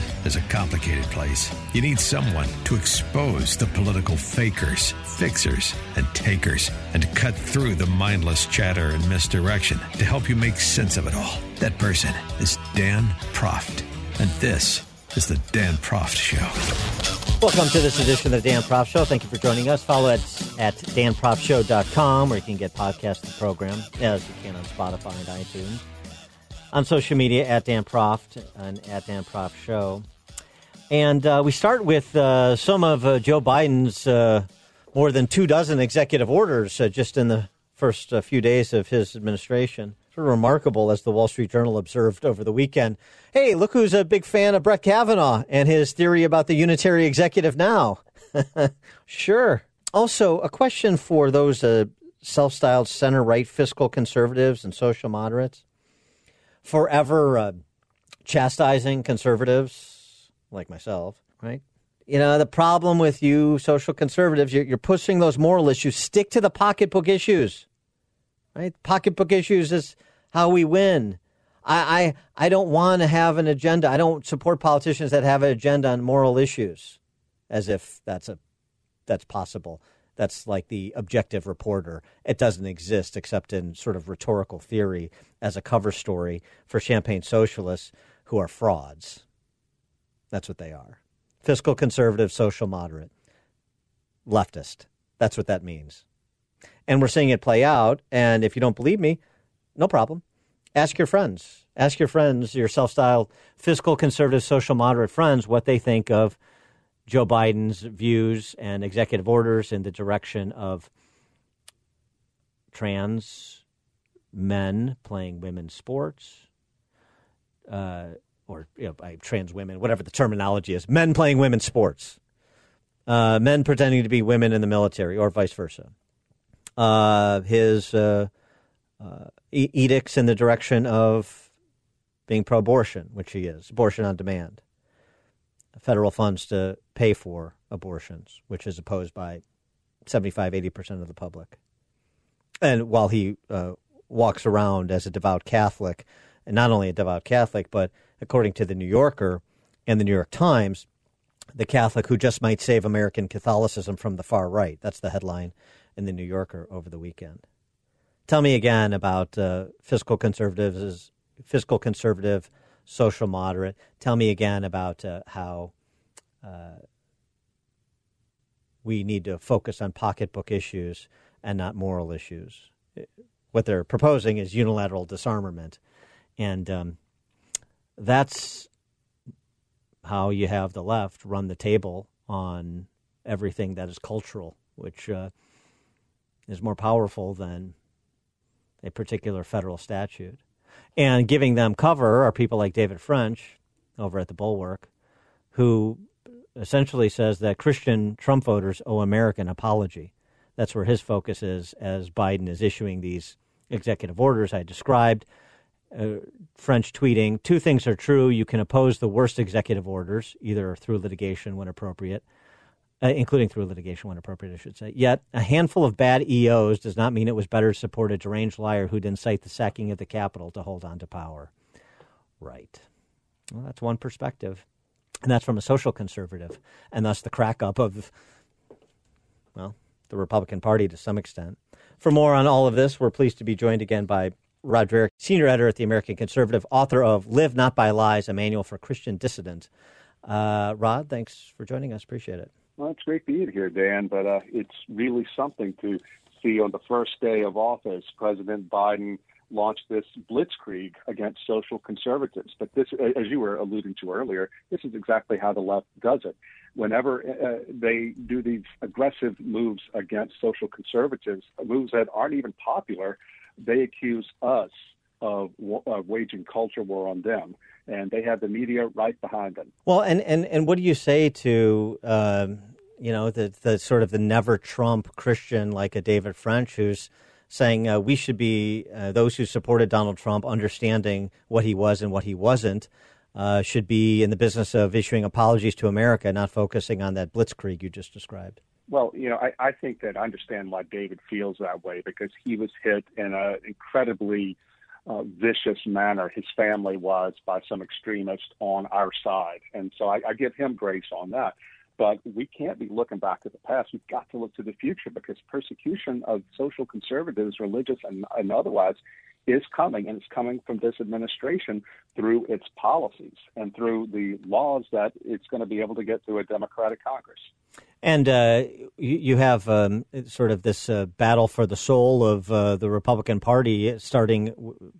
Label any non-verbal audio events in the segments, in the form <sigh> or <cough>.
World is a complicated place. You need someone to expose the political fakers, fixers, and takers, and to cut through the mindless chatter and misdirection to help you make sense of it all. That person is Dan Proft. And this is the Dan Proft Show. Welcome to this edition of the Dan Proft Show. Thank you for joining us. Follow at, at danproftshow.com where you can get podcasts of the program as you can on Spotify and iTunes on social media at Dan Proft and at Dan Proft Show. And uh, we start with uh, some of uh, Joe Biden's uh, more than two dozen executive orders uh, just in the first uh, few days of his administration. Sort of remarkable, as the Wall Street Journal observed over the weekend. Hey, look who's a big fan of Brett Kavanaugh and his theory about the unitary executive now. <laughs> sure. Also, a question for those self styled center right fiscal conservatives and social moderates forever uh, chastising conservatives like myself, right? You know, the problem with you social conservatives, you're, you're pushing those moral issues. Stick to the pocketbook issues, right? Pocketbook issues is how we win. I, I, I don't want to have an agenda. I don't support politicians that have an agenda on moral issues, as if that's a that's possible. That's like the objective reporter. It doesn't exist except in sort of rhetorical theory as a cover story for champagne socialists who are frauds. That's what they are. Fiscal conservative, social moderate, leftist. That's what that means. And we're seeing it play out. And if you don't believe me, no problem. Ask your friends. Ask your friends, your self styled fiscal conservative, social moderate friends, what they think of Joe Biden's views and executive orders in the direction of trans men playing women's sports, uh, or you know, trans women, whatever the terminology is, men playing women's sports, uh, men pretending to be women in the military, or vice versa. Uh, his uh, uh, edicts in the direction of being pro-abortion, which he is, abortion on demand federal funds to pay for abortions, which is opposed by 75, 80% of the public. And while he uh, walks around as a devout Catholic, and not only a devout Catholic, but according to the New Yorker and the New York Times, the Catholic who just might save American Catholicism from the far right. That's the headline in the New Yorker over the weekend. Tell me again about uh, fiscal conservatives, fiscal conservative social moderate. Tell me again about uh, how uh, we need to focus on pocketbook issues and not moral issues. What they're proposing is unilateral disarmament, and um, that's how you have the left run the table on everything that is cultural, which uh, is more powerful than a particular federal statute. And giving them cover are people like David French over at the Bulwark, who essentially says that Christian Trump voters owe America an apology. That's where his focus is as Biden is issuing these executive orders I described. Uh, French tweeting, two things are true. You can oppose the worst executive orders, either through litigation when appropriate, uh, including through litigation when appropriate, I should say. Yet, a handful of bad EOs does not mean it was better to support a deranged liar who'd incite the sacking of the Capitol to hold on to power. Right. Well, that's one perspective. And that's from a social conservative, and thus the crack up of, well, the Republican Party to some extent. For more on all of this, we're pleased to be joined again by Rod Dreher, senior editor at the American Conservative, author of Live Not by Lies, a manual for Christian dissidents. Uh, Rod, thanks for joining us. Appreciate it. Well, it's great being here, Dan, but uh, it's really something to see on the first day of office, President Biden launched this blitzkrieg against social conservatives. But this, as you were alluding to earlier, this is exactly how the left does it. Whenever uh, they do these aggressive moves against social conservatives, moves that aren't even popular, they accuse us of uh, waging culture war on them. and they have the media right behind them. Well, and, and, and what do you say to um, you know the the sort of the never Trump Christian like a David French who's saying uh, we should be uh, those who supported Donald Trump, understanding what he was and what he wasn't, uh, should be in the business of issuing apologies to America, not focusing on that blitzkrieg you just described. Well, you know, I, I think that I understand why David feels that way because he was hit in an incredibly uh, vicious manner. His family was by some extremists on our side, and so I, I give him grace on that. But we can't be looking back at the past. We've got to look to the future because persecution of social conservatives, religious and, and otherwise, is coming, and it's coming from this administration through its policies and through the laws that it's going to be able to get through a Democratic Congress. And uh, you, you, have um, sort of this uh, battle for the soul of uh, the Republican Party, starting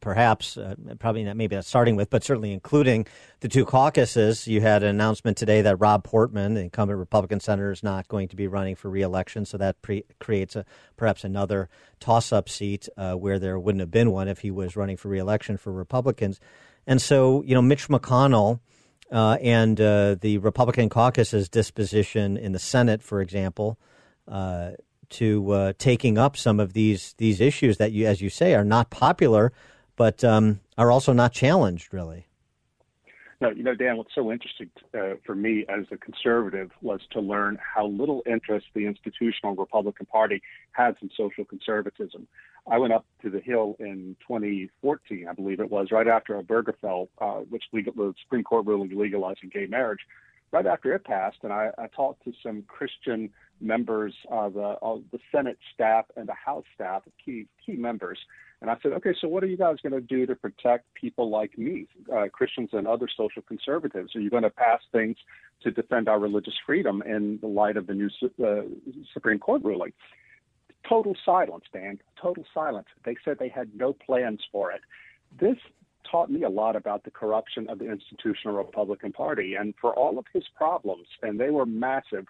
perhaps, uh, probably not maybe not starting with, but certainly including the two caucuses. You had an announcement today that Rob Portman, the incumbent Republican senator, is not going to be running for reelection. So that pre- creates a, perhaps another toss up seat uh, where there wouldn't have been one if he was running for reelection for Republicans. And so, you know, Mitch McConnell uh, and uh, the Republican caucus's disposition in the Senate, for example, uh, to uh, taking up some of these these issues that you, as you say, are not popular, but um, are also not challenged, really. No, you know, Dan, what's so interesting uh, for me as a conservative was to learn how little interest the institutional Republican Party has in social conservatism. I went up to the Hill in 2014, I believe it was, right after Obergefell, uh, which legal, the Supreme Court ruling legalizing gay marriage. Right after it passed, and I, I talked to some Christian members of the, the Senate staff and the House staff, key key members, and I said, okay, so what are you guys going to do to protect people like me, uh, Christians and other social conservatives? Are you going to pass things to defend our religious freedom in the light of the new uh, Supreme Court ruling? Total silence, Dan. Total silence. They said they had no plans for it. This taught me a lot about the corruption of the institutional Republican Party. And for all of his problems, and they were massive,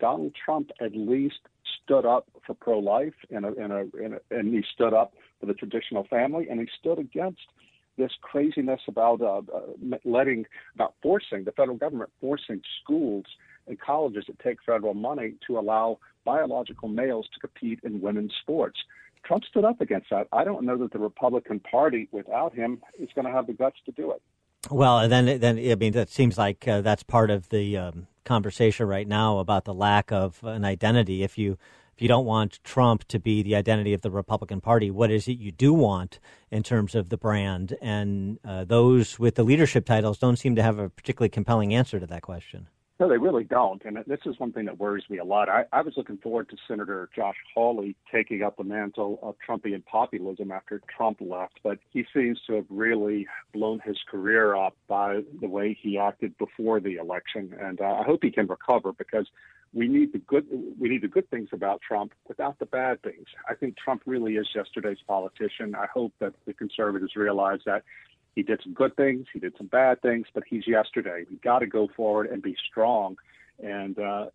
Donald Trump at least stood up for pro-life, and, a, and, and he stood up for the traditional family, and he stood against this craziness about uh, uh, letting, about forcing the federal government forcing schools and colleges that take federal money to allow biological males to compete in women's sports. Trump stood up against that. I don't know that the Republican Party, without him, is going to have the guts to do it. Well, then, then I mean, that seems like uh, that's part of the um, conversation right now about the lack of an identity. If you if you don't want Trump to be the identity of the Republican Party, what is it you do want in terms of the brand? And uh, those with the leadership titles don't seem to have a particularly compelling answer to that question. No, they really don't. And this is one thing that worries me a lot. I, I was looking forward to Senator Josh Hawley taking up the mantle of Trumpian populism after Trump left, but he seems to have really blown his career up by the way he acted before the election. And uh, I hope he can recover because we need the good we need the good things about Trump without the bad things. I think Trump really is yesterday's politician. I hope that the conservatives realize that he did some good things, he did some bad things, but he's yesterday. We've got to go forward and be strong. And uh,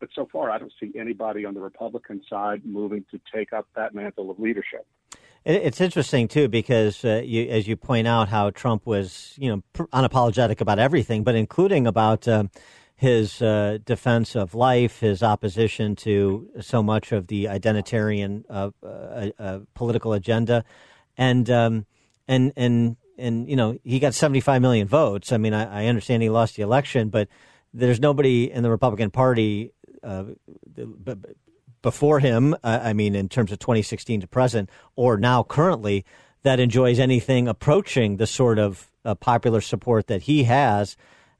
but so far, I don't see anybody on the Republican side moving to take up that mantle of leadership. It's interesting too because, uh, you, as you point out, how Trump was, you know, unapologetic about everything, but including about uh, his uh, defense of life, his opposition to so much of the identitarian uh, uh, uh, political agenda, and um, and and and you know he got 75 million votes. I mean, I, I understand he lost the election, but there's nobody in the Republican Party uh, before him. Uh, I mean, in terms of 2016 to present, or now currently, that enjoys anything approaching the sort of uh, popular support that he has.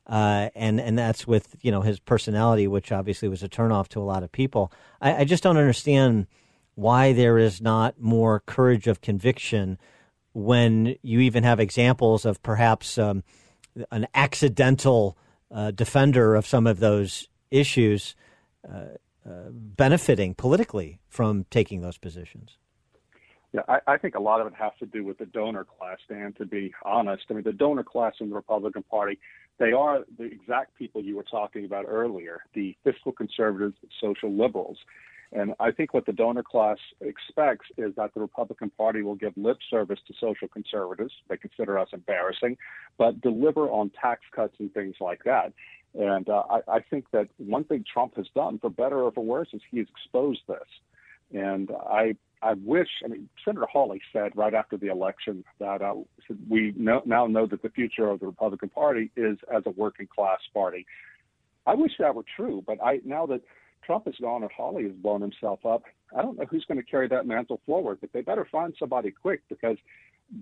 Uh, and and that's with you know his personality, which obviously was a turnoff to a lot of people. I, I just don't understand why there is not more courage of conviction when you even have examples of perhaps um, an accidental uh, defender of some of those issues uh, uh, benefiting politically from taking those positions. Yeah, I, I, think a lot of it has to do with the donor class, Dan, to be honest. I mean, the donor class in the Republican Party, they are the exact people you were talking about earlier, the fiscal conservatives, social liberals. And I think what the donor class expects is that the Republican Party will give lip service to social conservatives. They consider us embarrassing, but deliver on tax cuts and things like that. And uh, I, I think that one thing Trump has done, for better or for worse, is he's exposed this. And I I wish, I mean, Senator Hawley said right after the election that uh, we know, now know that the future of the Republican Party is as a working class party. I wish that were true, but I now that Trump is gone and Hawley has blown himself up, I don't know who's going to carry that mantle forward. But they better find somebody quick because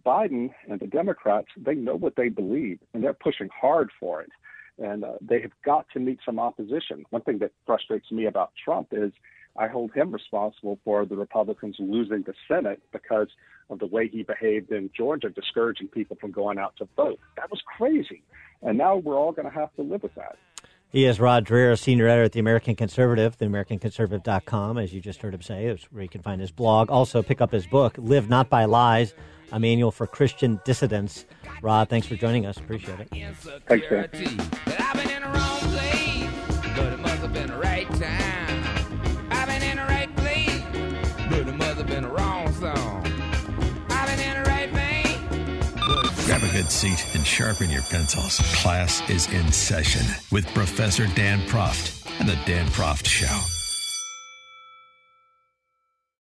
Biden and the Democrats they know what they believe and they're pushing hard for it, and uh, they have got to meet some opposition. One thing that frustrates me about Trump is I hold him responsible for the Republicans losing the Senate because of the way he behaved in Georgia, discouraging people from going out to vote. That was crazy. And now we're all going to have to live with that. He is Rod Dreher, senior editor at the American Conservative, theamericanconservative.com, as you just heard him say, is where you can find his blog. Also, pick up his book, Live Not by Lies, a manual for Christian dissidents. Rod, thanks for joining us. Appreciate it. Thanks, man. Seat and sharpen your pencils. Class is in session with Professor Dan Proft and the Dan Proft Show.